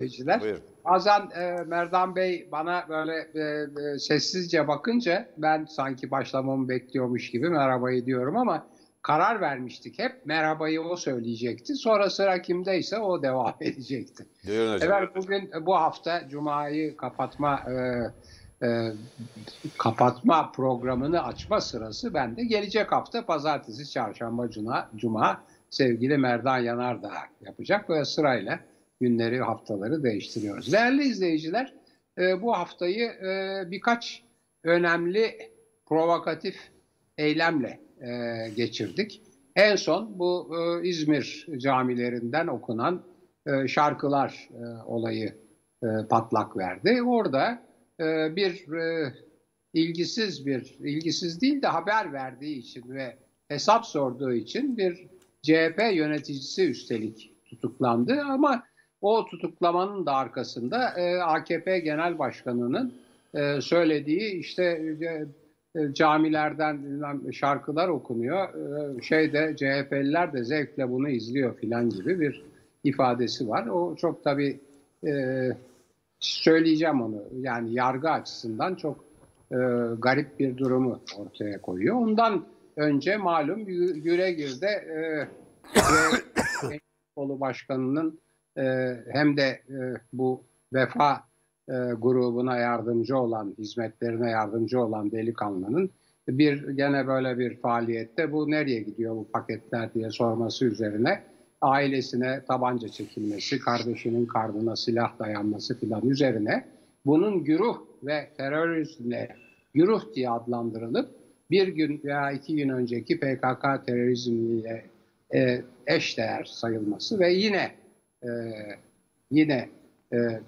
izleyiciler. Buyurun. Bazen e, Merdan Bey bana böyle e, e, sessizce bakınca ben sanki başlamamı bekliyormuş gibi merhabayı diyorum ama karar vermiştik hep. Merhabayı o söyleyecekti. Sonra sıra kimdeyse o devam edecekti. Buyurun hocam. Evet, bugün bu hafta Cuma'yı kapatma e, e, kapatma programını açma sırası bende. Gelecek hafta pazartesi, çarşamba, cuma, cuma sevgili Merdan Yanardağ yapacak ve sırayla günleri, haftaları değiştiriyoruz. Değerli izleyiciler, e, bu haftayı e, birkaç önemli provokatif eylemle e, geçirdik. En son bu İzmir camilerinden okunan şarkılar olayı patlak verdi. Orada bir ilgisiz bir, ilgisiz değil de haber verdiği için ve hesap sorduğu için bir CHP yöneticisi üstelik tutuklandı ama o tutuklamanın da arkasında e, AKP Genel Başkanı'nın e, söylediği işte e, e camilerden şarkılar okunuyor. E, şeyde CHP'liler de zevkle bunu izliyor filan gibi bir ifadesi var. O çok tabii e, söyleyeceğim onu. Yani yargı açısından çok garip bir durumu ortaya koyuyor. Ondan önce malum Yüregir'de Kolu Başkanı'nın hem de e, bu vefa e, grubuna yardımcı olan, hizmetlerine yardımcı olan delikanlının bir gene böyle bir faaliyette bu nereye gidiyor bu paketler diye sorması üzerine ailesine tabanca çekilmesi, kardeşinin karnına silah dayanması filan üzerine bunun güruh ve terörizmle güruh diye adlandırılıp bir gün veya iki gün önceki PKK terörizmiyle e, eşdeğer sayılması ve yine e, yine e, e,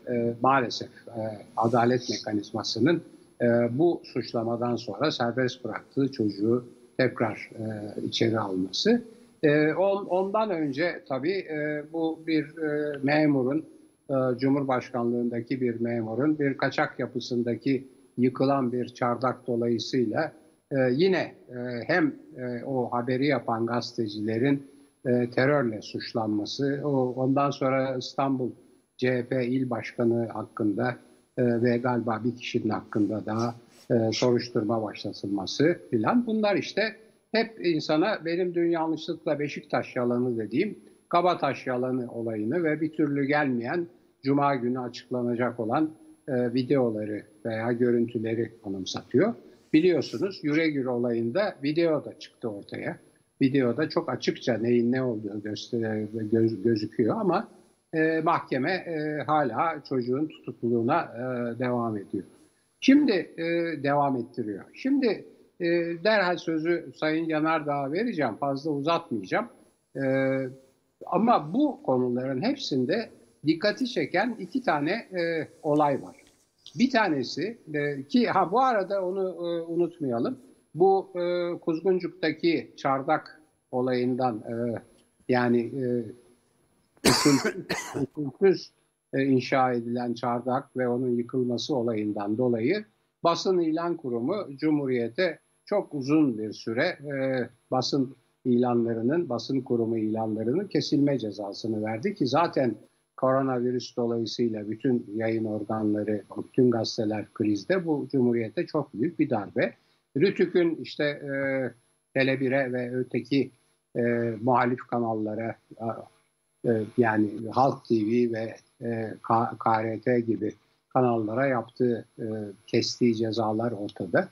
maalesef e, adalet mekanizmasının e, bu suçlamadan sonra serbest bıraktığı çocuğu tekrar e, içeri alması. E, on, ondan önce tabii e, bu bir e, memurun, e, Cumhurbaşkanlığındaki bir memurun bir kaçak yapısındaki yıkılan bir çardak dolayısıyla e, yine e, hem e, o haberi yapan gazetecilerin e, terörle suçlanması, o, ondan sonra İstanbul CHP il başkanı hakkında e, ve galiba bir kişinin hakkında daha e, soruşturma başlatılması filan bunlar işte hep insana benim dün yanlışlıkla Beşiktaş yalanı dediğim Kabataş yalanı olayını ve bir türlü gelmeyen Cuma günü açıklanacak olan e, videoları veya görüntüleri anımsatıyor. Biliyorsunuz Yüregür olayında video da çıktı ortaya videoda çok açıkça neyin ne olduğu göz, gözüküyor ama e, mahkeme e, hala çocuğun tutukluluğuna e, devam ediyor. Şimdi e, devam ettiriyor. Şimdi e, derhal sözü Sayın Yanardağ'a vereceğim. Fazla uzatmayacağım. E, ama bu konuların hepsinde dikkati çeken iki tane e, olay var. Bir tanesi e, ki ha bu arada onu e, unutmayalım bu e, Kuzguncuk'taki çardak olayından e, yani e, usulsüz e, inşa edilen çardak ve onun yıkılması olayından dolayı basın ilan kurumu Cumhuriyet'e çok uzun bir süre e, basın ilanlarının, basın kurumu ilanlarının kesilme cezasını verdi ki zaten koronavirüs dolayısıyla bütün yayın organları, bütün gazeteler krizde bu Cumhuriyet'e çok büyük bir darbe. Rütük'ün işte e, Tele1'e ve öteki e, muhalif kanallara e, yani Halk TV ve e, KRT gibi kanallara yaptığı e, kestiği cezalar ortada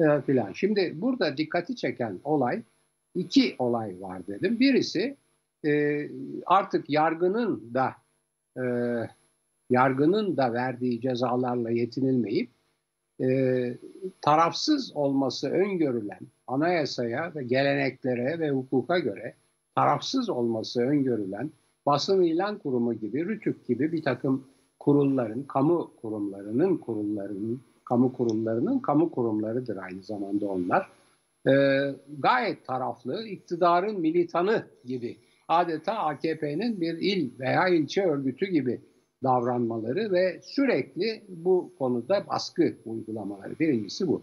e, filan. Şimdi burada dikkati çeken olay iki olay var dedim. Birisi e, artık yargının da e, yargının da verdiği cezalarla yetinilmeyip e, tarafsız olması öngörülen anayasaya ve geleneklere ve hukuka göre tarafsız olması öngörülen basın ilan kurumu gibi, RÜTÜK gibi bir takım kurulların, kamu kurumlarının kurullarının, kamu kurumlarının kamu kurumlarıdır aynı zamanda onlar. E, gayet taraflı, iktidarın militanı gibi adeta AKP'nin bir il veya ilçe örgütü gibi davranmaları ve sürekli bu konuda baskı uygulamaları. Birincisi bu.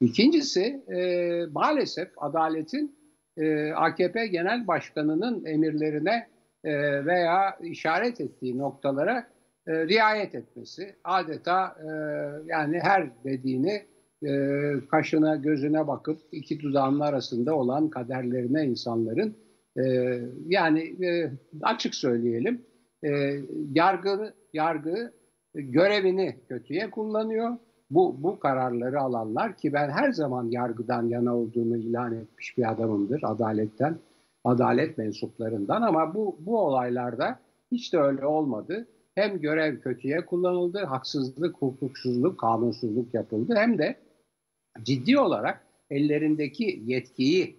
İkincisi e, maalesef adaletin e, AKP Genel Başkanı'nın emirlerine e, veya işaret ettiği noktalara riayet etmesi. Adeta yani her dediğini kaşına gözüne bakıp iki dudağının arasında olan kaderlerine insanların yani açık söyleyelim yargı yargı görevini kötüye kullanıyor. Bu, bu kararları alanlar ki ben her zaman yargıdan yana olduğunu ilan etmiş bir adamımdır adaletten, adalet mensuplarından ama bu, bu olaylarda hiç de öyle olmadı. Hem görev kötüye kullanıldı, haksızlık, hukuksuzluk, kanunsuzluk yapıldı hem de ciddi olarak ellerindeki yetkiyi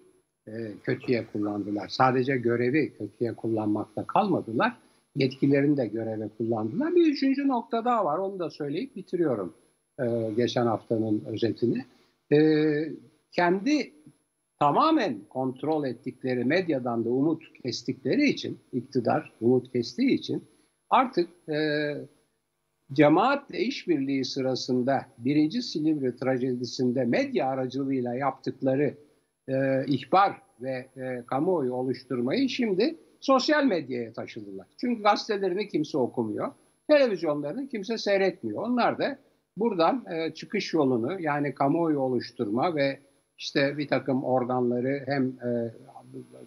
e, kötüye kullandılar. Sadece görevi kötüye kullanmakta kalmadılar yetkilerini de göreve kullandılar. Bir üçüncü nokta daha var. Onu da söyleyip bitiriyorum e, geçen haftanın özetini. E, kendi tamamen kontrol ettikleri medyadan da umut kestikleri için, iktidar umut kestiği için artık e, cemaatle işbirliği sırasında birinci Silivri trajedisinde medya aracılığıyla yaptıkları e, ihbar ve e, kamuoyu oluşturmayı şimdi sosyal medyaya taşıdılar. Çünkü gazetelerini kimse okumuyor. Televizyonlarını kimse seyretmiyor. Onlar da buradan e, çıkış yolunu yani kamuoyu oluşturma ve işte bir takım organları hem e,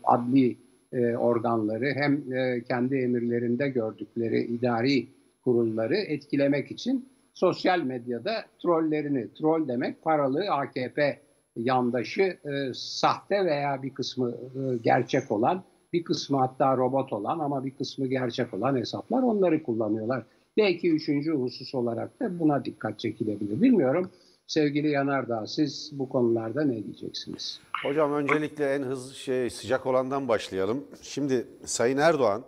adli e, organları hem e, kendi emirlerinde gördükleri idari kurulları etkilemek için sosyal medyada trollerini, troll demek paralı AKP yandaşı e, sahte veya bir kısmı e, gerçek olan bir kısmı hatta robot olan ama bir kısmı gerçek olan hesaplar onları kullanıyorlar. Belki üçüncü husus olarak da buna dikkat çekilebilir. Bilmiyorum. Sevgili Yanardağ siz bu konularda ne diyeceksiniz? Hocam öncelikle en hızlı şey sıcak olandan başlayalım. Şimdi Sayın Erdoğan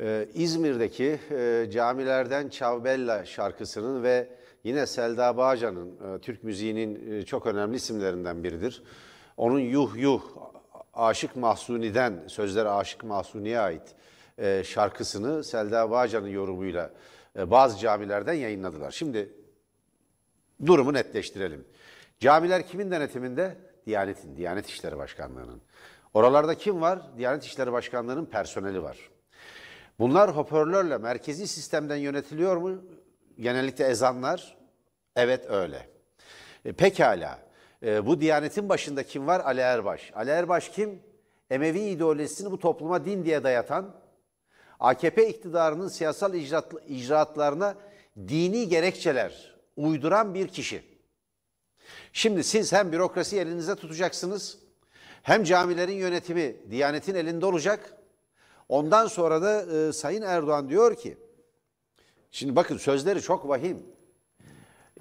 e, İzmir'deki e, camilerden Çavbella şarkısının ve yine Selda Bağcan'ın e, Türk müziğinin e, çok önemli isimlerinden biridir. Onun Yuh Yuh Aşık Mahsuni'den, sözler Aşık Mahsuni'ye ait e, şarkısını Selda Bağcan'ın yorumuyla e, bazı camilerden yayınladılar. Şimdi durumu netleştirelim. Camiler kimin denetiminde? Diyanet'in, Diyanet İşleri Başkanlığı'nın. Oralarda kim var? Diyanet İşleri Başkanlığı'nın personeli var. Bunlar hoparlörle merkezi sistemden yönetiliyor mu? Genellikle ezanlar. Evet öyle. E, pekala. E, bu Diyanet'in başında kim var? Ali Erbaş. Ali Erbaş kim? Emevi ideolojisini bu topluma din diye dayatan, AKP iktidarının siyasal icraat, icraatlarına dini gerekçeler uyduran bir kişi. Şimdi siz hem bürokrasi elinizde tutacaksınız, hem camilerin yönetimi Diyanet'in elinde olacak. Ondan sonra da e, Sayın Erdoğan diyor ki, şimdi bakın sözleri çok vahim.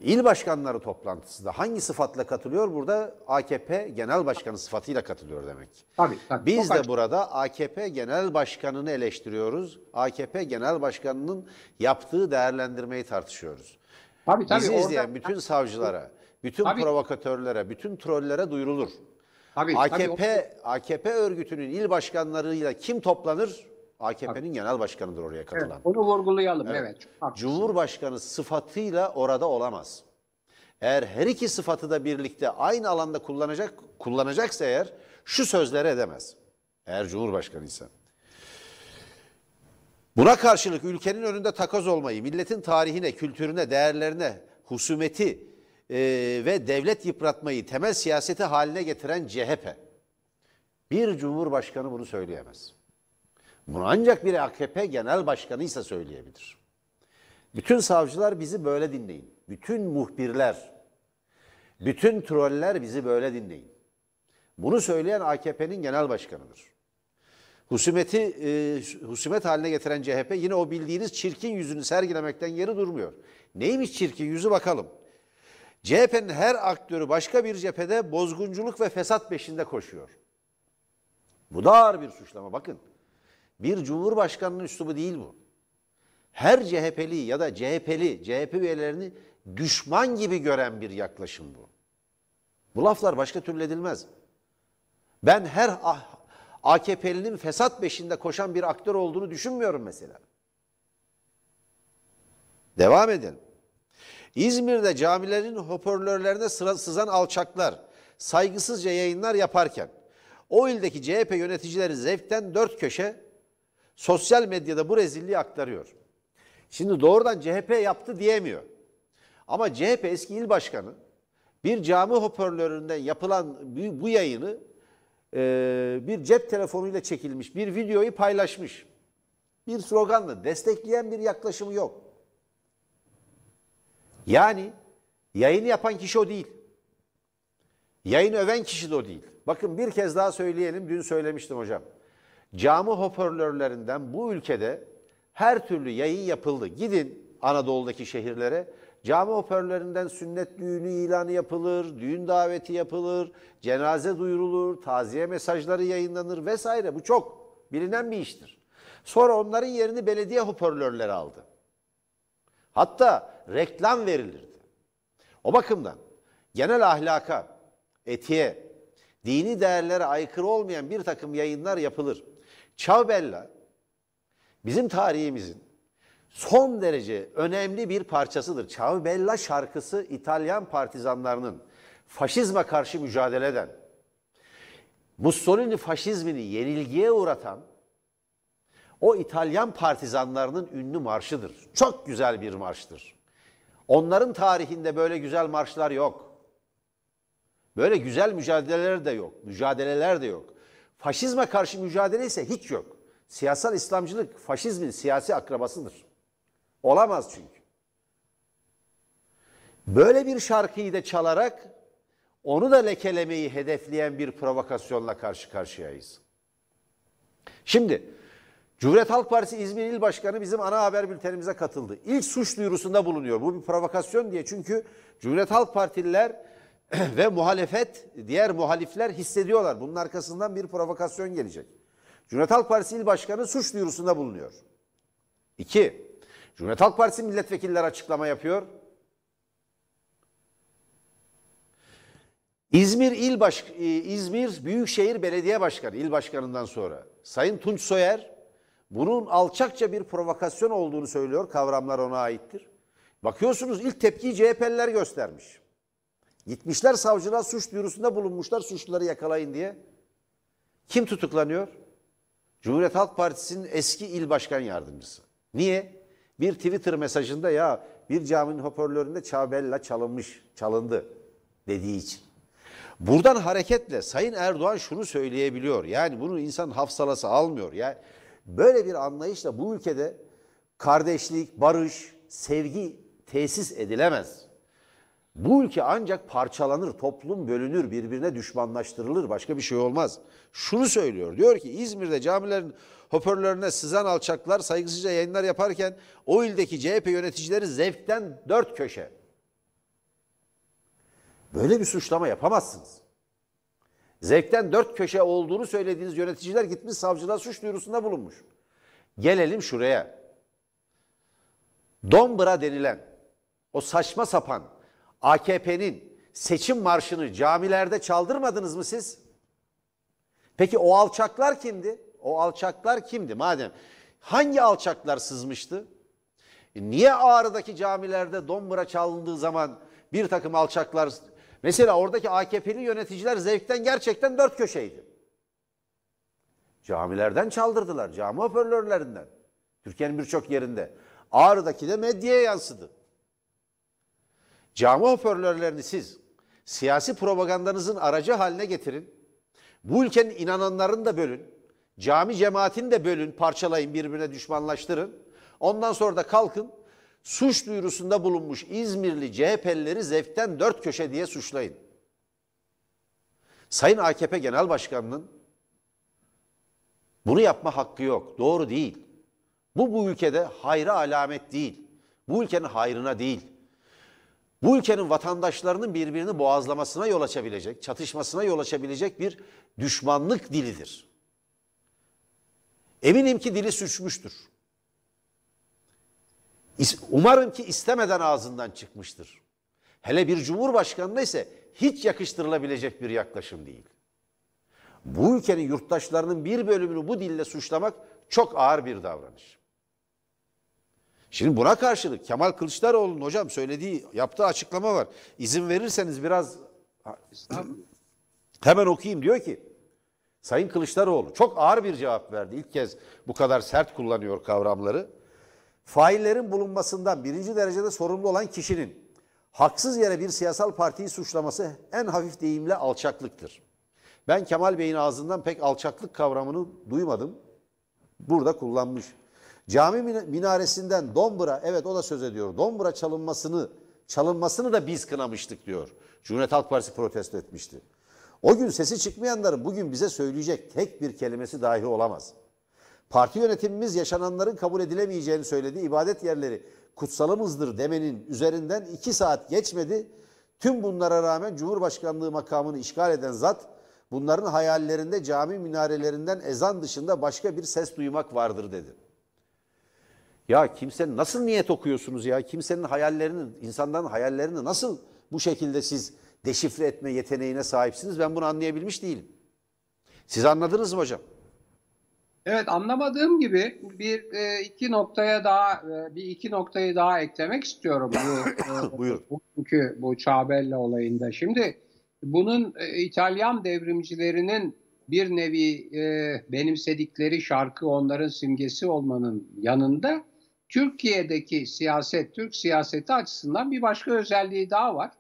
İl başkanları toplantısında hangi sıfatla katılıyor? Burada AKP genel başkanı sıfatıyla katılıyor demek. Tabii, tabii. Biz de burada AKP genel başkanını eleştiriyoruz. AKP genel başkanının yaptığı değerlendirmeyi tartışıyoruz. Tabii, tabii, Bizi izleyen orada... bütün savcılara, bütün tabii. provokatörlere, bütün trollere duyurulur. Tabii, AKP tabii, AKP örgütünün il başkanlarıyla kim toplanır? AKP'nin genel başkanıdır oraya katılan. Evet, onu vurgulayalım evet. evet Cumhurbaşkanı sıfatıyla orada olamaz. Eğer her iki sıfatı da birlikte aynı alanda kullanacak kullanacaksa eğer şu sözleri edemez. Eğer Cumhurbaşkanı ise. Buna karşılık ülkenin önünde takoz olmayı, milletin tarihine, kültürüne, değerlerine, husumeti e, ve devlet yıpratmayı temel siyaseti haline getiren CHP. Bir cumhurbaşkanı bunu söyleyemez. Bunu ancak bir AKP genel başkanı ise söyleyebilir. Bütün savcılar bizi böyle dinleyin. Bütün muhbirler, bütün troller bizi böyle dinleyin. Bunu söyleyen AKP'nin genel başkanıdır. Husumeti e, husumet haline getiren CHP yine o bildiğiniz çirkin yüzünü sergilemekten geri durmuyor. Neymiş çirkin yüzü bakalım. CHP'nin her aktörü başka bir cephede bozgunculuk ve fesat peşinde koşuyor. Bu da ağır bir suçlama bakın. Bir cumhurbaşkanının üslubu değil bu. Her CHP'li ya da CHP'li, CHP üyelerini düşman gibi gören bir yaklaşım bu. Bu laflar başka türlü edilmez. Ben her AKP'linin fesat beşinde koşan bir aktör olduğunu düşünmüyorum mesela. Devam edelim. İzmir'de camilerin hoparlörlerine sıra sızan alçaklar saygısızca yayınlar yaparken o ildeki CHP yöneticileri zevkten dört köşe sosyal medyada bu rezilliği aktarıyor. Şimdi doğrudan CHP yaptı diyemiyor. Ama CHP eski il başkanı bir cami hoparlöründen yapılan bu yayını e, bir cep telefonuyla çekilmiş bir videoyu paylaşmış. Bir sloganla destekleyen bir yaklaşımı yok. Yani yayını yapan kişi o değil. Yayını öven kişi de o değil. Bakın bir kez daha söyleyelim. Dün söylemiştim hocam. Cami hoparlörlerinden bu ülkede her türlü yayın yapıldı. Gidin Anadolu'daki şehirlere. Cami hoparlörlerinden sünnet düğünü ilanı yapılır, düğün daveti yapılır, cenaze duyurulur, taziye mesajları yayınlanır vesaire. Bu çok bilinen bir iştir. Sonra onların yerini belediye hoparlörleri aldı. Hatta reklam verilirdi. O bakımdan genel ahlaka, etiğe, dini değerlere aykırı olmayan bir takım yayınlar yapılır. Çavbella bizim tarihimizin son derece önemli bir parçasıdır. Çavbella şarkısı İtalyan partizanlarının faşizme karşı mücadele eden, Mussolini faşizmini yenilgiye uğratan o İtalyan partizanlarının ünlü marşıdır. Çok güzel bir marştır. Onların tarihinde böyle güzel marşlar yok. Böyle güzel mücadeleler de yok. Mücadeleler de yok. Faşizme karşı mücadele ise hiç yok. Siyasal İslamcılık faşizmin siyasi akrabasıdır. Olamaz çünkü. Böyle bir şarkıyı da çalarak onu da lekelemeyi hedefleyen bir provokasyonla karşı karşıyayız. Şimdi Cumhuriyet Halk Partisi İzmir İl Başkanı bizim ana haber bültenimize katıldı. İlk suç duyurusunda bulunuyor. Bu bir provokasyon diye. Çünkü Cumhuriyet Halk Partililer ve muhalefet, diğer muhalifler hissediyorlar. Bunun arkasından bir provokasyon gelecek. Cumhuriyet Halk Partisi İl Başkanı suç duyurusunda bulunuyor. İki, Cumhuriyet Halk Partisi milletvekilleri açıklama yapıyor. İzmir İl Baş e, İzmir Büyükşehir Belediye Başkanı, il başkanından sonra Sayın Tunç Soyer bunun alçakça bir provokasyon olduğunu söylüyor. Kavramlar ona aittir. Bakıyorsunuz ilk tepkiyi CHP'liler göstermiş. Gitmişler savcılığa suç duyurusunda bulunmuşlar suçluları yakalayın diye. Kim tutuklanıyor? Cumhuriyet Halk Partisi'nin eski il başkan yardımcısı. Niye? Bir Twitter mesajında ya bir caminin hoparlöründe Çabella çalınmış, çalındı dediği için. Buradan hareketle Sayın Erdoğan şunu söyleyebiliyor. Yani bunu insan hafsalası almıyor. Yani böyle bir anlayışla bu ülkede kardeşlik, barış, sevgi tesis edilemez. Bu ülke ancak parçalanır, toplum bölünür, birbirine düşmanlaştırılır, başka bir şey olmaz. Şunu söylüyor, diyor ki İzmir'de camilerin hoparlörlerine sızan alçaklar saygısızca yayınlar yaparken o ildeki CHP yöneticileri zevkten dört köşe. Böyle bir suçlama yapamazsınız. Zevkten dört köşe olduğunu söylediğiniz yöneticiler gitmiş savcılığa suç duyurusunda bulunmuş. Gelelim şuraya. Dombra denilen o saçma sapan AKP'nin seçim marşını camilerde çaldırmadınız mı siz? Peki o alçaklar kimdi? O alçaklar kimdi madem? Hangi alçaklar sızmıştı? E niye Ağrı'daki camilerde dombra çalındığı zaman bir takım alçaklar... Mesela oradaki AKP'li yöneticiler zevkten gerçekten dört köşeydi. Camilerden çaldırdılar, cami hoparlörlerinden. Türkiye'nin birçok yerinde. Ağrı'daki de medyaya yansıdı. Cami hoparlörlerini siz siyasi propagandanızın aracı haline getirin. Bu ülkenin inananlarını da bölün. Cami cemaatini de bölün, parçalayın, birbirine düşmanlaştırın. Ondan sonra da kalkın suç duyurusunda bulunmuş İzmirli CHP'lileri zevkten dört köşe diye suçlayın. Sayın AKP Genel Başkanı'nın bunu yapma hakkı yok. Doğru değil. Bu bu ülkede hayra alamet değil. Bu ülkenin hayrına değil. Bu ülkenin vatandaşlarının birbirini boğazlamasına yol açabilecek, çatışmasına yol açabilecek bir düşmanlık dilidir. Eminim ki dili suçmuştur. Umarım ki istemeden ağzından çıkmıştır. Hele bir cumhurbaşkanına ise hiç yakıştırılabilecek bir yaklaşım değil. Bu ülkenin yurttaşlarının bir bölümünü bu dille suçlamak çok ağır bir davranış. Şimdi buna karşılık Kemal Kılıçdaroğlu'nun hocam söylediği, yaptığı açıklama var. İzin verirseniz biraz hemen okuyayım diyor ki Sayın Kılıçdaroğlu çok ağır bir cevap verdi. İlk kez bu kadar sert kullanıyor kavramları. faillerin bulunmasından birinci derecede sorumlu olan kişinin haksız yere bir siyasal partiyi suçlaması en hafif deyimle alçaklıktır. Ben Kemal Bey'in ağzından pek alçaklık kavramını duymadım. Burada kullanmış. Cami minaresinden Dombra, evet o da söz ediyor. Dombra çalınmasını, çalınmasını da biz kınamıştık diyor. Cumhuriyet Halk Partisi protesto etmişti. O gün sesi çıkmayanların bugün bize söyleyecek tek bir kelimesi dahi olamaz. Parti yönetimimiz yaşananların kabul edilemeyeceğini söyledi. İbadet yerleri kutsalımızdır demenin üzerinden iki saat geçmedi. Tüm bunlara rağmen Cumhurbaşkanlığı makamını işgal eden zat bunların hayallerinde cami minarelerinden ezan dışında başka bir ses duymak vardır dedi. Ya kimsenin nasıl niyet okuyorsunuz ya? Kimsenin hayallerini, insanların hayallerini nasıl bu şekilde siz deşifre etme yeteneğine sahipsiniz? Ben bunu anlayabilmiş değilim. Siz anladınız mı hocam? Evet anlamadığım gibi bir e, iki noktaya daha e, bir iki noktayı daha eklemek istiyorum bu e, Buyur. bugünkü bu Çabella olayında. Şimdi bunun İtalyan devrimcilerinin bir nevi benimsedikleri şarkı onların simgesi olmanın yanında Türkiye'deki siyaset, Türk siyaseti açısından bir başka özelliği daha var.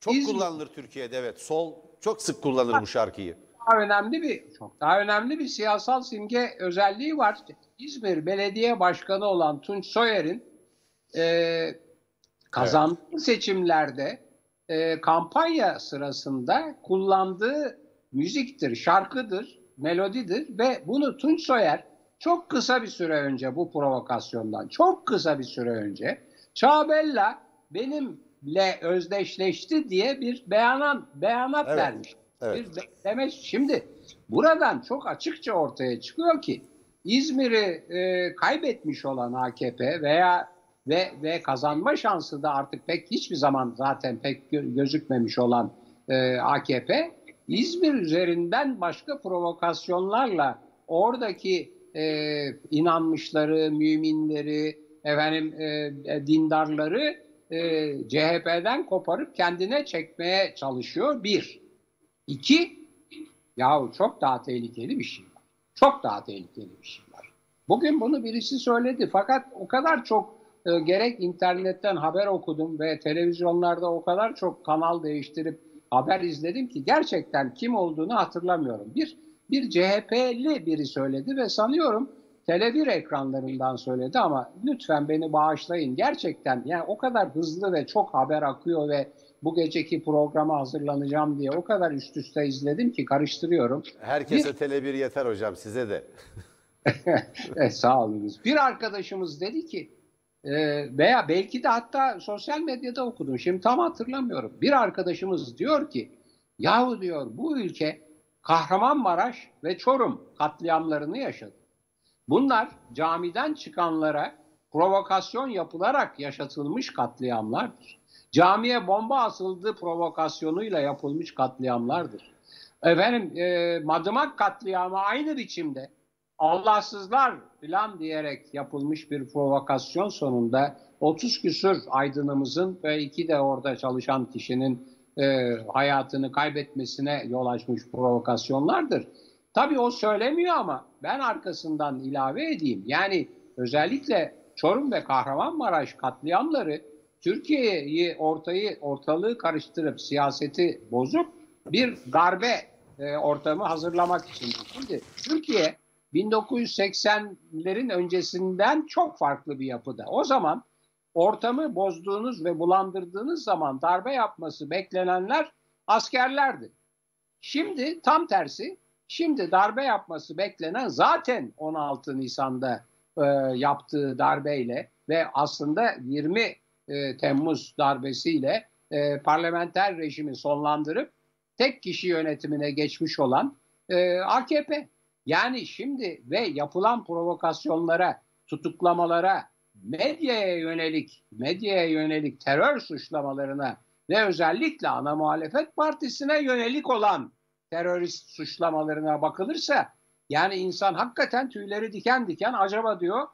Çok İzmir, kullanılır Türkiye'de evet. Sol çok sık kullanır bu şarkıyı. Daha önemli bir çok daha önemli bir siyasal simge özelliği var. İzmir Belediye Başkanı olan Tunç Soyer'in e, kazandığı evet. seçimlerde e, kampanya sırasında kullandığı müziktir, şarkıdır, melodidir ve bunu Tunç Soyer çok kısa bir süre önce bu provokasyondan, çok kısa bir süre önce Çağbella benimle özdeşleşti diye bir beyanan, beyanat evet, vermiş. Evet. Bir demek şimdi buradan çok açıkça ortaya çıkıyor ki İzmir'i e, kaybetmiş olan AKP veya ve ve kazanma şansı da artık pek hiçbir zaman zaten pek gözükmemiş olan e, AKP İzmir üzerinden başka provokasyonlarla oradaki e, inanmışları, müminleri, efendim e, e dindarları e, CHP'den koparıp kendine çekmeye çalışıyor. Bir. İki, yahu çok daha tehlikeli bir şey var. Çok daha tehlikeli bir şey var. Bugün bunu birisi söyledi fakat o kadar çok e, gerek internetten haber okudum ve televizyonlarda o kadar çok kanal değiştirip haber izledim ki gerçekten kim olduğunu hatırlamıyorum. Bir, bir CHP'li biri söyledi ve sanıyorum Tele1 ekranlarından söyledi ama lütfen beni bağışlayın. Gerçekten yani o kadar hızlı ve çok haber akıyor ve bu geceki programa hazırlanacağım diye o kadar üst üste izledim ki karıştırıyorum. Herkese bir... Tele1 yeter hocam size de. e, sağ olunuz. Bir arkadaşımız dedi ki e, veya belki de hatta sosyal medyada okudum şimdi tam hatırlamıyorum. Bir arkadaşımız diyor ki yahu diyor bu ülke Kahramanmaraş ve Çorum katliamlarını yaşadı. Bunlar camiden çıkanlara provokasyon yapılarak yaşatılmış katliamlardır. Camiye bomba asıldığı provokasyonuyla yapılmış katliamlardır. Efendim e, Madımak katliamı aynı biçimde Allahsızlar filan diyerek yapılmış bir provokasyon sonunda 30 küsür aydınımızın ve iki de orada çalışan kişinin e, hayatını kaybetmesine yol açmış provokasyonlardır. Tabii o söylemiyor ama ben arkasından ilave edeyim. Yani özellikle Çorum ve Kahramanmaraş katliamları Türkiye'yi ortayı ortalığı karıştırıp siyaseti bozup bir darbe e, ortamı hazırlamak için. Şimdi Türkiye 1980'lerin öncesinden çok farklı bir yapıda. O zaman ortamı bozduğunuz ve bulandırdığınız zaman darbe yapması beklenenler askerlerdi. Şimdi tam tersi, şimdi darbe yapması beklenen zaten 16 Nisan'da e, yaptığı darbeyle ve aslında 20 e, Temmuz darbesiyle e, parlamenter rejimi sonlandırıp tek kişi yönetimine geçmiş olan e, AKP. Yani şimdi ve yapılan provokasyonlara, tutuklamalara, medyaya yönelik, medyaya yönelik terör suçlamalarına ve özellikle ana muhalefet partisine yönelik olan terörist suçlamalarına bakılırsa yani insan hakikaten tüyleri diken diken acaba diyor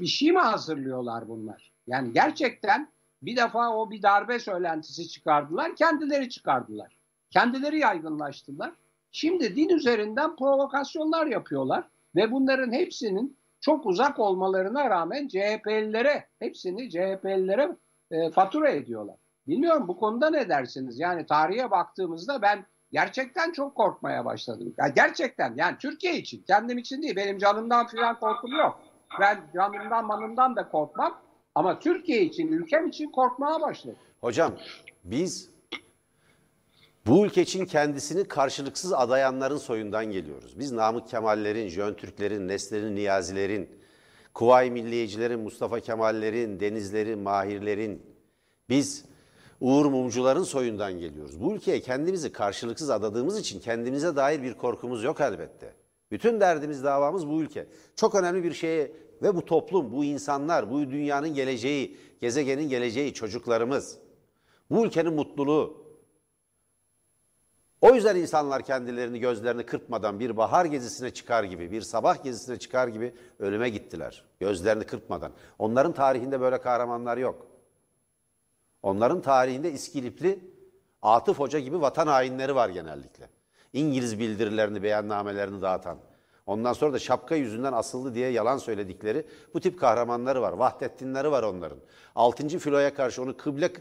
bir şey mi hazırlıyorlar bunlar? Yani gerçekten bir defa o bir darbe söylentisi çıkardılar, kendileri çıkardılar. Kendileri yaygınlaştılar. Şimdi din üzerinden provokasyonlar yapıyorlar ve bunların hepsinin çok uzak olmalarına rağmen CHP'lilere hepsini CHP'lilere e, fatura ediyorlar. Bilmiyorum bu konuda ne dersiniz? Yani tarihe baktığımızda ben gerçekten çok korkmaya başladım. Ya gerçekten yani Türkiye için, kendim için değil. Benim canımdan filan korkum yok. Ben canımdan manımdan da korkmam. Ama Türkiye için, ülkem için korkmaya başladım. Hocam biz bu ülke için kendisini karşılıksız adayanların soyundan geliyoruz. Biz Namık Kemallerin, Jön Türklerin, Neslerin, Niyazilerin, Kuvayi Milliyecilerin, Mustafa Kemallerin, Denizlerin, Mahirlerin, biz Uğur Mumcuların soyundan geliyoruz. Bu ülkeye kendimizi karşılıksız adadığımız için kendimize dair bir korkumuz yok elbette. Bütün derdimiz, davamız bu ülke. Çok önemli bir şeye ve bu toplum, bu insanlar, bu dünyanın geleceği, gezegenin geleceği, çocuklarımız, bu ülkenin mutluluğu. O yüzden insanlar kendilerini gözlerini kırpmadan bir bahar gezisine çıkar gibi, bir sabah gezisine çıkar gibi ölüme gittiler. Gözlerini kırpmadan. Onların tarihinde böyle kahramanlar yok. Onların tarihinde İskilipli Atıf Hoca gibi vatan hainleri var genellikle. İngiliz bildirilerini, beyannamelerini dağıtan. Ondan sonra da şapka yüzünden asıldı diye yalan söyledikleri bu tip kahramanları var. Vahdettinleri var onların. Altıncı filoya karşı onu kıble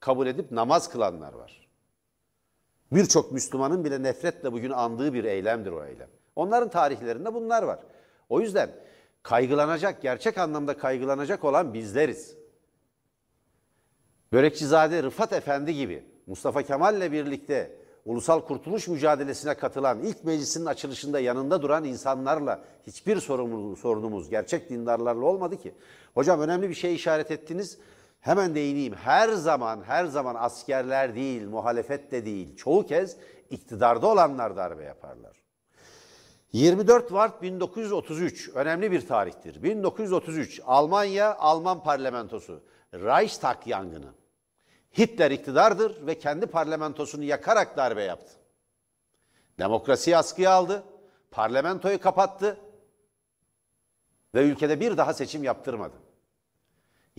kabul edip namaz kılanlar var. Birçok Müslümanın bile nefretle bugün andığı bir eylemdir o eylem. Onların tarihlerinde bunlar var. O yüzden kaygılanacak, gerçek anlamda kaygılanacak olan bizleriz. Börekçizade Rıfat Efendi gibi Mustafa Kemal'le birlikte ulusal kurtuluş mücadelesine katılan, ilk meclisin açılışında yanında duran insanlarla hiçbir sorumluluğu, sorunumuz gerçek dindarlarla olmadı ki. Hocam önemli bir şey işaret ettiniz. Hemen değineyim. Her zaman, her zaman askerler değil, muhalefet de değil, çoğu kez iktidarda olanlar darbe yaparlar. 24 Mart 1933 önemli bir tarihtir. 1933 Almanya Alman parlamentosu Reichstag yangını. Hitler iktidardır ve kendi parlamentosunu yakarak darbe yaptı. Demokrasiyi askıya aldı, parlamentoyu kapattı ve ülkede bir daha seçim yaptırmadı.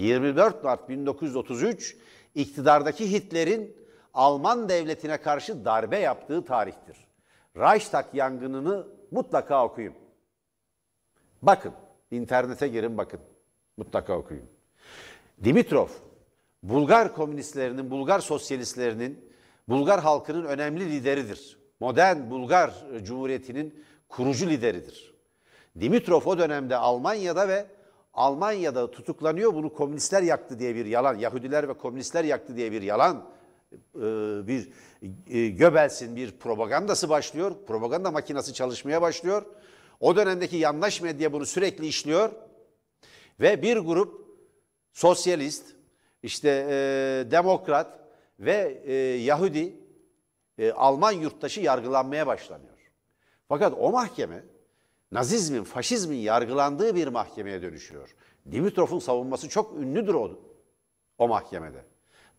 24 Mart 1933 iktidardaki Hitler'in Alman devletine karşı darbe yaptığı tarihtir. Reichstag yangınını mutlaka okuyun. Bakın, internete girin bakın. Mutlaka okuyun. Dimitrov Bulgar komünistlerinin, Bulgar sosyalistlerinin, Bulgar halkının önemli lideridir. Modern Bulgar Cumhuriyeti'nin kurucu lideridir. Dimitrov o dönemde Almanya'da ve Almanya'da tutuklanıyor. Bunu komünistler yaktı diye bir yalan, Yahudiler ve komünistler yaktı diye bir yalan, e, bir e, Göbels'in bir propagandası başlıyor. Propaganda makinesi çalışmaya başlıyor. O dönemdeki yandaş medya bunu sürekli işliyor. Ve bir grup sosyalist, işte e, demokrat ve Yahudi Alman yurttaşı yargılanmaya başlanıyor. Fakat o mahkeme Nazizmin, faşizmin yargılandığı bir mahkemeye dönüşüyor. Dimitrov'un savunması çok ünlüdür o, o mahkemede.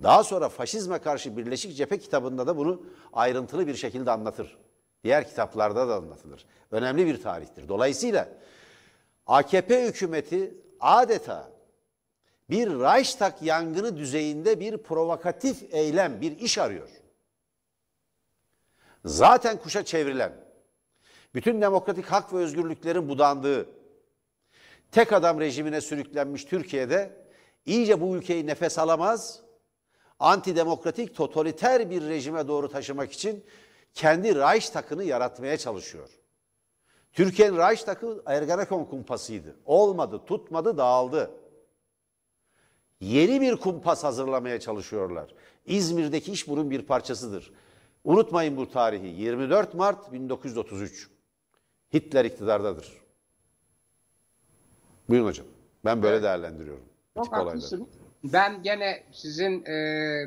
Daha sonra faşizme karşı Birleşik Cephe kitabında da bunu ayrıntılı bir şekilde anlatır. Diğer kitaplarda da anlatılır. Önemli bir tarihtir. Dolayısıyla AKP hükümeti adeta bir Reichstag yangını düzeyinde bir provokatif eylem, bir iş arıyor. Zaten kuşa çevrilen, bütün demokratik hak ve özgürlüklerin budandığı, tek adam rejimine sürüklenmiş Türkiye'de iyice bu ülkeyi nefes alamaz, antidemokratik, totaliter bir rejime doğru taşımak için kendi Reichstag'ını yaratmaya çalışıyor. Türkiye'nin Reichstag'ı Ergenekon kumpasıydı. Olmadı, tutmadı, dağıldı yeni bir kumpas hazırlamaya çalışıyorlar. İzmir'deki iş bunun bir parçasıdır. Unutmayın bu tarihi. 24 Mart 1933. Hitler iktidardadır. Buyurun hocam. Ben böyle evet. değerlendiriyorum. Çok haklısın. Ben gene sizin e,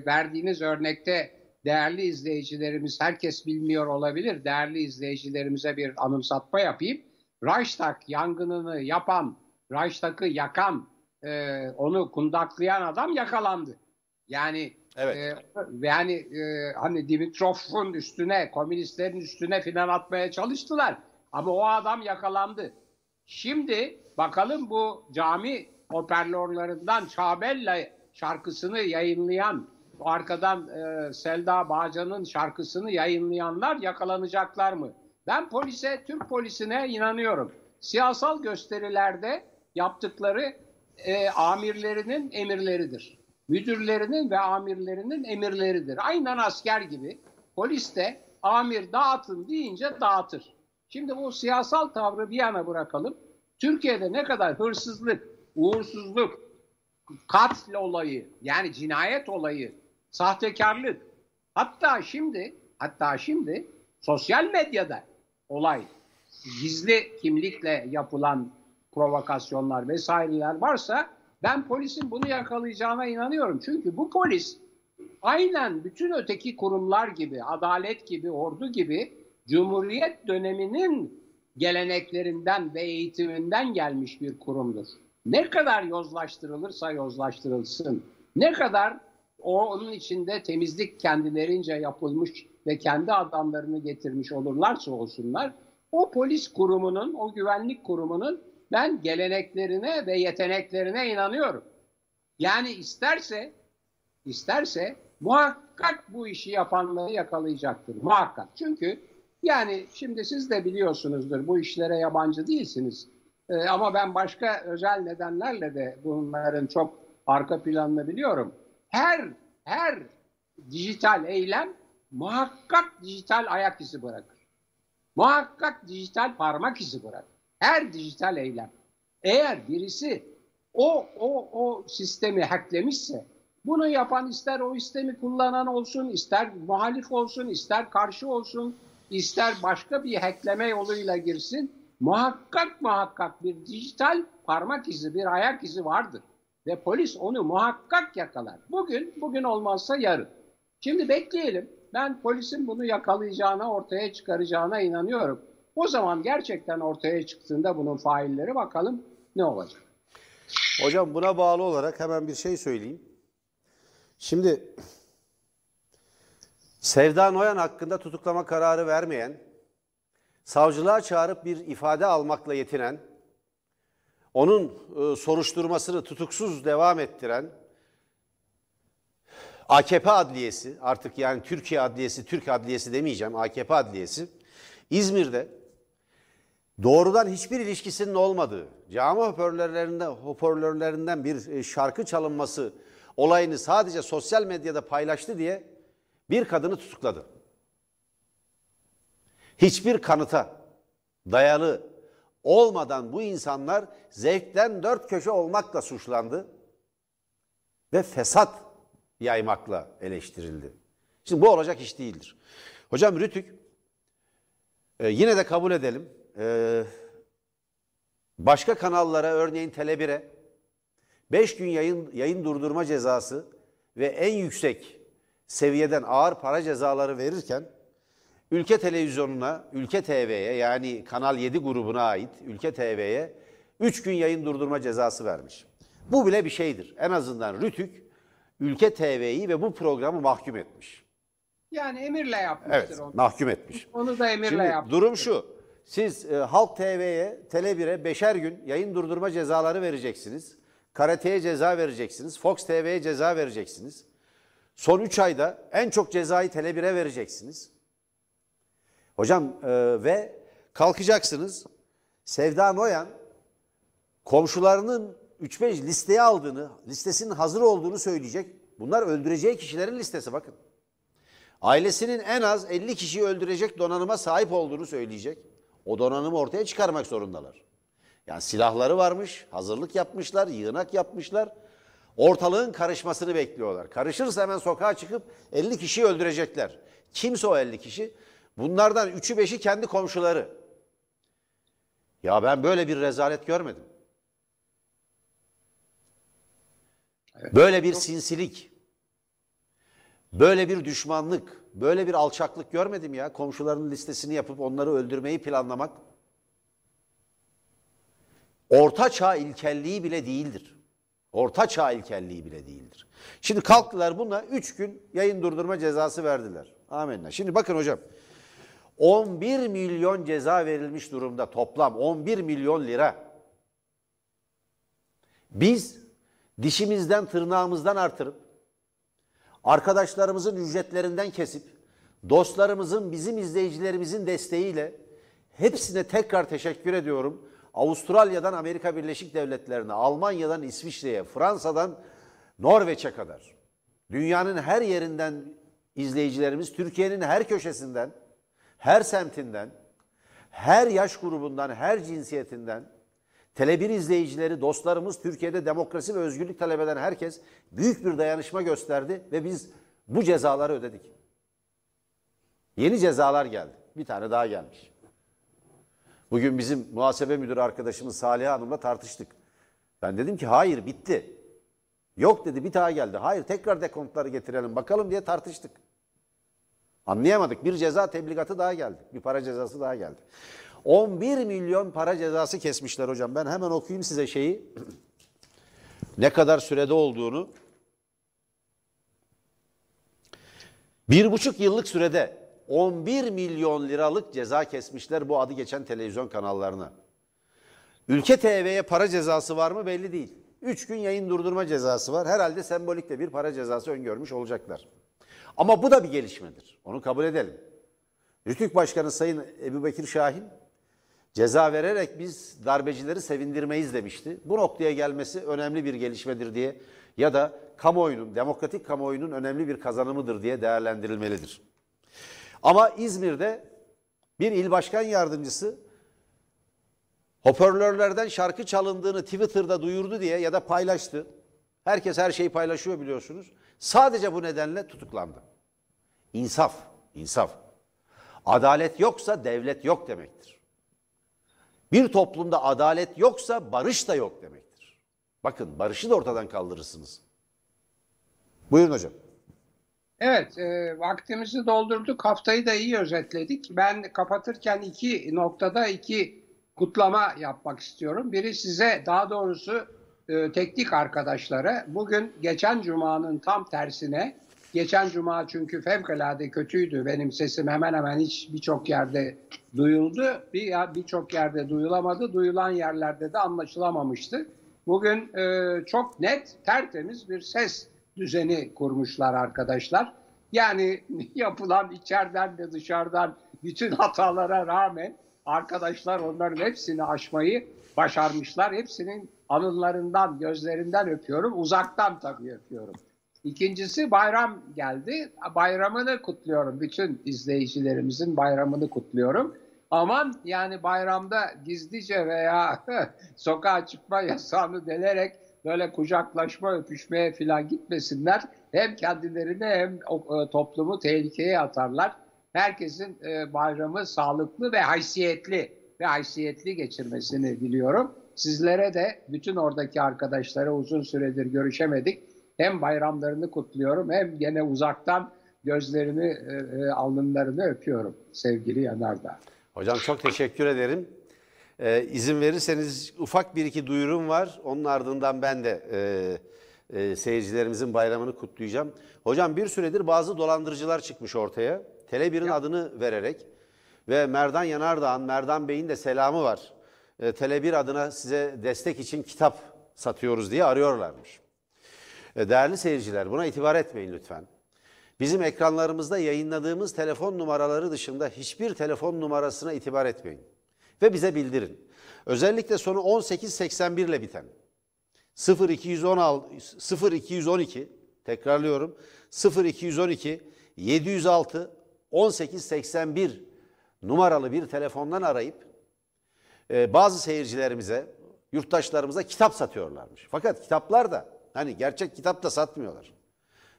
verdiğiniz örnekte değerli izleyicilerimiz, herkes bilmiyor olabilir. Değerli izleyicilerimize bir anımsatma yapayım. Reichstag yangınını yapan, Reichstag'ı yakan e, onu kundaklayan adam yakalandı. Yani evet. e, yani e, hani Dimitrov'un üstüne, komünistlerin üstüne filan atmaya çalıştılar. Ama o adam yakalandı. Şimdi bakalım bu cami hoparlörlerinden Çabella şarkısını yayınlayan, arkadan e, Selda Bağcan'ın şarkısını yayınlayanlar yakalanacaklar mı? Ben polise, Türk polisine inanıyorum. siyasal gösterilerde yaptıkları e, amirlerinin emirleridir. Müdürlerinin ve amirlerinin emirleridir. Aynen asker gibi polis de amir dağıtın deyince dağıtır. Şimdi bu siyasal tavrı bir yana bırakalım. Türkiye'de ne kadar hırsızlık, uğursuzluk, katil olayı yani cinayet olayı, sahtekarlık hatta şimdi hatta şimdi sosyal medyada olay gizli kimlikle yapılan provokasyonlar vesaireler varsa ben polisin bunu yakalayacağına inanıyorum. Çünkü bu polis aynen bütün öteki kurumlar gibi, adalet gibi, ordu gibi Cumhuriyet döneminin geleneklerinden ve eğitiminden gelmiş bir kurumdur. Ne kadar yozlaştırılırsa yozlaştırılsın, ne kadar o onun içinde temizlik kendilerince yapılmış ve kendi adamlarını getirmiş olurlarsa olsunlar, o polis kurumunun, o güvenlik kurumunun ben geleneklerine ve yeteneklerine inanıyorum. Yani isterse, isterse muhakkak bu işi yapanları yakalayacaktır. Muhakkak. Çünkü yani şimdi siz de biliyorsunuzdur bu işlere yabancı değilsiniz. Ee, ama ben başka özel nedenlerle de bunların çok arka planını biliyorum. Her her dijital eylem muhakkak dijital ayak izi bırakır. Muhakkak dijital parmak izi bırakır. Her dijital eylem. Eğer birisi o o o sistemi hacklemişse bunu yapan ister o sistemi kullanan olsun, ister muhalif olsun, ister karşı olsun, ister başka bir hackleme yoluyla girsin, muhakkak muhakkak bir dijital parmak izi, bir ayak izi vardır. Ve polis onu muhakkak yakalar. Bugün, bugün olmazsa yarın. Şimdi bekleyelim. Ben polisin bunu yakalayacağına, ortaya çıkaracağına inanıyorum. O zaman gerçekten ortaya çıktığında bunun failleri bakalım ne olacak. Hocam buna bağlı olarak hemen bir şey söyleyeyim. Şimdi Sevda Noyan hakkında tutuklama kararı vermeyen, savcılığa çağırıp bir ifade almakla yetinen, onun e, soruşturmasını tutuksuz devam ettiren AKP adliyesi, artık yani Türkiye adliyesi, Türk adliyesi demeyeceğim, AKP adliyesi, İzmir'de doğrudan hiçbir ilişkisinin olmadığı, cami hoparlörlerinden, hoparlörlerinden bir e, şarkı çalınması olayını sadece sosyal medyada paylaştı diye bir kadını tutukladı. Hiçbir kanıta dayalı olmadan bu insanlar zevkten dört köşe olmakla suçlandı ve fesat yaymakla eleştirildi. Şimdi bu olacak iş değildir. Hocam Rütük e, yine de kabul edelim. E, başka kanallara örneğin Tele1'e 5 gün yayın, yayın durdurma cezası ve en yüksek seviyeden ağır para cezaları verirken Ülke Televizyonu'na, Ülke TV'ye yani Kanal 7 grubuna ait Ülke TV'ye 3 gün yayın durdurma cezası vermiş. Bu bile bir şeydir. En azından Rütük Ülke TV'yi ve bu programı mahkum etmiş. Yani emirle yapmıştır Evet, onu. mahkum etmiş. Onu da emirle Şimdi yapmıştır. durum şu. Siz e, Halk TV'ye, Tele1'e beşer gün yayın durdurma cezaları vereceksiniz. Karate'ye ceza vereceksiniz. Fox TV'ye ceza vereceksiniz. Son 3 ayda en çok cezayı Tele1'e vereceksiniz. Hocam e, ve kalkacaksınız. Sevda Noyan komşularının 3-5 listeye aldığını, listesinin hazır olduğunu söyleyecek. Bunlar öldüreceği kişilerin listesi bakın. Ailesinin en az 50 kişiyi öldürecek donanıma sahip olduğunu söyleyecek. O donanımı ortaya çıkarmak zorundalar. Yani silahları varmış, hazırlık yapmışlar, yığınak yapmışlar. Ortalığın karışmasını bekliyorlar. Karışırsa hemen sokağa çıkıp 50 kişiyi öldürecekler. Kimse o 50 kişi? Bunlardan 3'ü 5'i kendi komşuları. Ya ben böyle bir rezalet görmedim. Böyle bir sinsilik, böyle bir düşmanlık, böyle bir alçaklık görmedim ya. Komşularının listesini yapıp onları öldürmeyi planlamak. Orta çağ ilkelliği bile değildir. Orta çağ ilkelliği bile değildir. Şimdi kalktılar buna 3 gün yayın durdurma cezası verdiler. Amenna. Şimdi bakın hocam. 11 milyon ceza verilmiş durumda toplam 11 milyon lira. Biz dişimizden tırnağımızdan artırıp arkadaşlarımızın ücretlerinden kesip dostlarımızın bizim izleyicilerimizin desteğiyle hepsine tekrar teşekkür ediyorum. Avustralya'dan Amerika Birleşik Devletleri'ne, Almanya'dan İsviçre'ye, Fransa'dan Norveç'e kadar. Dünyanın her yerinden izleyicilerimiz, Türkiye'nin her köşesinden, her semtinden, her yaş grubundan, her cinsiyetinden, Tele1 izleyicileri, dostlarımız, Türkiye'de demokrasi ve özgürlük talep eden herkes büyük bir dayanışma gösterdi ve biz bu cezaları ödedik. Yeni cezalar geldi. Bir tane daha gelmiş. Bugün bizim muhasebe müdürü arkadaşımız Salih Hanım'la tartıştık. Ben dedim ki hayır bitti. Yok dedi bir daha geldi. Hayır tekrar dekontları getirelim bakalım diye tartıştık. Anlayamadık. Bir ceza tebligatı daha geldi. Bir para cezası daha geldi. 11 milyon para cezası kesmişler hocam. Ben hemen okuyayım size şeyi. ne kadar sürede olduğunu. Bir buçuk yıllık sürede 11 milyon liralık ceza kesmişler bu adı geçen televizyon kanallarına. Ülke TV'ye para cezası var mı belli değil. 3 gün yayın durdurma cezası var. Herhalde sembolik de bir para cezası öngörmüş olacaklar. Ama bu da bir gelişmedir. Onu kabul edelim. Rütük Başkanı Sayın Ebu Bekir Şahin ceza vererek biz darbecileri sevindirmeyiz demişti. Bu noktaya gelmesi önemli bir gelişmedir diye ya da kamuoyunun, demokratik kamuoyunun önemli bir kazanımıdır diye değerlendirilmelidir. Ama İzmir'de bir il başkan yardımcısı hoparlörlerden şarkı çalındığını Twitter'da duyurdu diye ya da paylaştı. Herkes her şeyi paylaşıyor biliyorsunuz. Sadece bu nedenle tutuklandı. İnsaf, insaf. Adalet yoksa devlet yok demektir. Bir toplumda adalet yoksa barış da yok demektir. Bakın barışı da ortadan kaldırırsınız. Buyurun hocam. Evet, e, vaktimizi doldurduk. Haftayı da iyi özetledik. Ben kapatırken iki noktada iki kutlama yapmak istiyorum. Biri size, daha doğrusu e, teknik arkadaşlara. Bugün geçen cumanın tam tersine, geçen cuma çünkü fevkalade kötüydü. Benim sesim hemen hemen hiç birçok yerde duyuldu. Bir birçok yerde duyulamadı. Duyulan yerlerde de anlaşılamamıştı. Bugün e, çok net, tertemiz bir ses düzeni kurmuşlar arkadaşlar. Yani yapılan içeriden de dışarıdan bütün hatalara rağmen arkadaşlar onların hepsini aşmayı başarmışlar. Hepsinin anılarından, gözlerinden öpüyorum. Uzaktan tabii öpüyorum. İkincisi bayram geldi. Bayramını kutluyorum. Bütün izleyicilerimizin bayramını kutluyorum. Aman yani bayramda gizlice veya sokağa çıkma yasağını delerek böyle kucaklaşma, öpüşmeye falan gitmesinler. Hem kendilerini hem e, toplumu tehlikeye atarlar. Herkesin e, bayramı sağlıklı ve haysiyetli ve haysiyetli geçirmesini diliyorum. Sizlere de bütün oradaki arkadaşlara uzun süredir görüşemedik. Hem bayramlarını kutluyorum hem gene uzaktan gözlerini, e, alnlarını öpüyorum sevgili Yanardağ. Hocam çok teşekkür ederim. Ee, izin verirseniz ufak bir iki duyurum var. Onun ardından ben de e, e, seyircilerimizin bayramını kutlayacağım. Hocam bir süredir bazı dolandırıcılar çıkmış ortaya. Tele1'in adını vererek ve Merdan Yanardağ'ın, Merdan Bey'in de selamı var. E, Tele1 adına size destek için kitap satıyoruz diye arıyorlarmış. E, değerli seyirciler buna itibar etmeyin lütfen. Bizim ekranlarımızda yayınladığımız telefon numaraları dışında hiçbir telefon numarasına itibar etmeyin ve bize bildirin. Özellikle sonu 1881 ile biten 0216 0212 tekrarlıyorum 0212 706 1881 numaralı bir telefondan arayıp e, bazı seyircilerimize, yurttaşlarımıza kitap satıyorlarmış. Fakat kitaplar da hani gerçek kitap da satmıyorlar.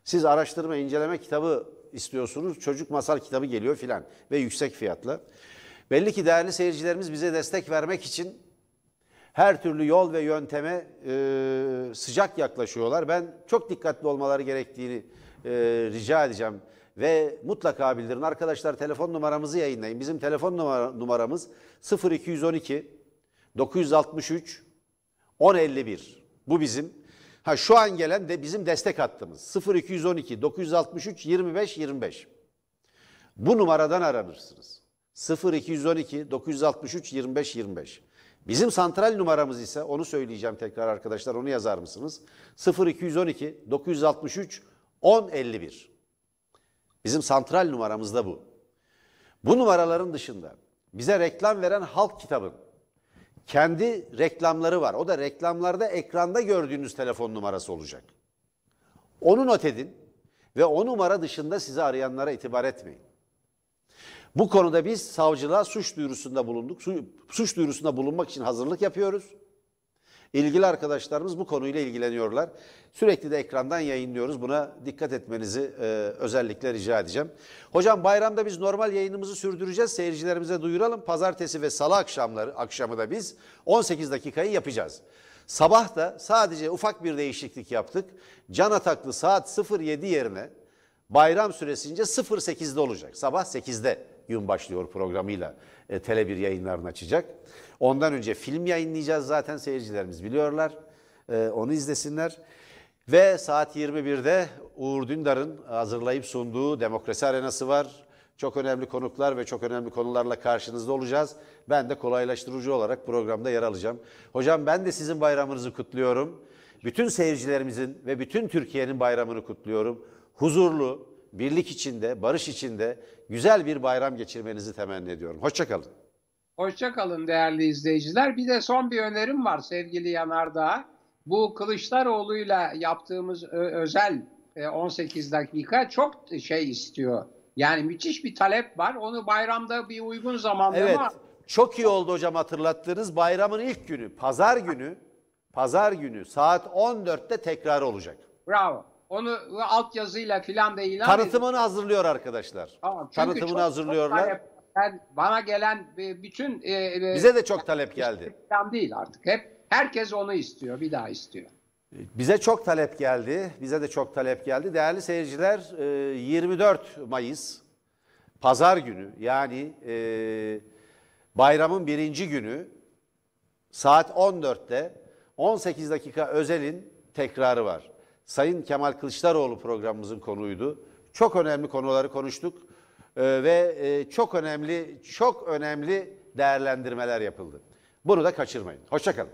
Siz araştırma, inceleme kitabı istiyorsunuz, çocuk masal kitabı geliyor filan ve yüksek fiyatla. Belli ki değerli seyircilerimiz bize destek vermek için her türlü yol ve yönteme e, sıcak yaklaşıyorlar. Ben çok dikkatli olmaları gerektiğini e, rica edeceğim ve mutlaka bildirin. Arkadaşlar telefon numaramızı yayınlayın. Bizim telefon numara, numaramız 0212 963 1051. Bu bizim. Ha şu an gelen de bizim destek hattımız 0212 963 25 25. Bu numaradan aranırsınız. 0212 963 25 25. Bizim santral numaramız ise onu söyleyeceğim tekrar arkadaşlar onu yazar mısınız? 0212 963 1051. Bizim santral numaramız da bu. Bu numaraların dışında bize reklam veren Halk Kitabın kendi reklamları var. O da reklamlarda ekranda gördüğünüz telefon numarası olacak. Onu not edin ve o numara dışında sizi arayanlara itibar etmeyin. Bu konuda biz savcılığa suç duyurusunda bulunduk. Su- Suç duyurusunda bulunmak için hazırlık yapıyoruz. İlgili arkadaşlarımız bu konuyla ilgileniyorlar. Sürekli de ekrandan yayınlıyoruz. Buna dikkat etmenizi e, özellikle rica edeceğim. Hocam bayramda biz normal yayınımızı sürdüreceğiz. Seyircilerimize duyuralım. Pazartesi ve salı akşamları akşamı da biz 18 dakikayı yapacağız. Sabah da sadece ufak bir değişiklik yaptık. Can Ataklı saat 07 yerine bayram süresince 08'de olacak. Sabah 8'de gün başlıyor programıyla e, Tele1 yayınlarını açacak. Ondan önce film yayınlayacağız zaten seyircilerimiz biliyorlar. E, onu izlesinler. Ve saat 21'de Uğur Dündar'ın hazırlayıp sunduğu Demokrasi Arenası var. Çok önemli konuklar ve çok önemli konularla karşınızda olacağız. Ben de kolaylaştırıcı olarak programda yer alacağım. Hocam ben de sizin bayramınızı kutluyorum. Bütün seyircilerimizin ve bütün Türkiye'nin bayramını kutluyorum. Huzurlu, birlik içinde, barış içinde güzel bir bayram geçirmenizi temenni ediyorum. Hoşçakalın. Hoşçakalın değerli izleyiciler. Bir de son bir önerim var sevgili Yanardağ. Bu Kılıçdaroğlu'yla yaptığımız özel e, 18 dakika çok şey istiyor. Yani müthiş bir talep var. Onu bayramda bir uygun zamanda Evet, ama çok iyi oldu hocam hatırlattığınız. Bayramın ilk günü, pazar günü, pazar günü saat 14'te tekrar olacak. bravo. Onu altyazıyla filan da ilan edin. Tanıtımını hazırlıyor arkadaşlar. Tamam, Tanıtımını çok- hazırlıyorlar. çok talep- ben- bana gelen e, bütün e, e, Bize de çok talep geldi. Falan değil artık. Hep herkes onu istiyor, bir daha istiyor. Bize çok talep geldi. Bize de çok talep geldi. Değerli seyirciler, e, 24 Mayıs Pazar günü yani e, bayramın birinci günü saat 14'te 18 dakika özelin tekrarı var. Sayın Kemal Kılıçdaroğlu programımızın konuydu. Çok önemli konuları konuştuk E, ve e, çok önemli çok önemli değerlendirmeler yapıldı. Bunu da kaçırmayın. Hoşçakalın.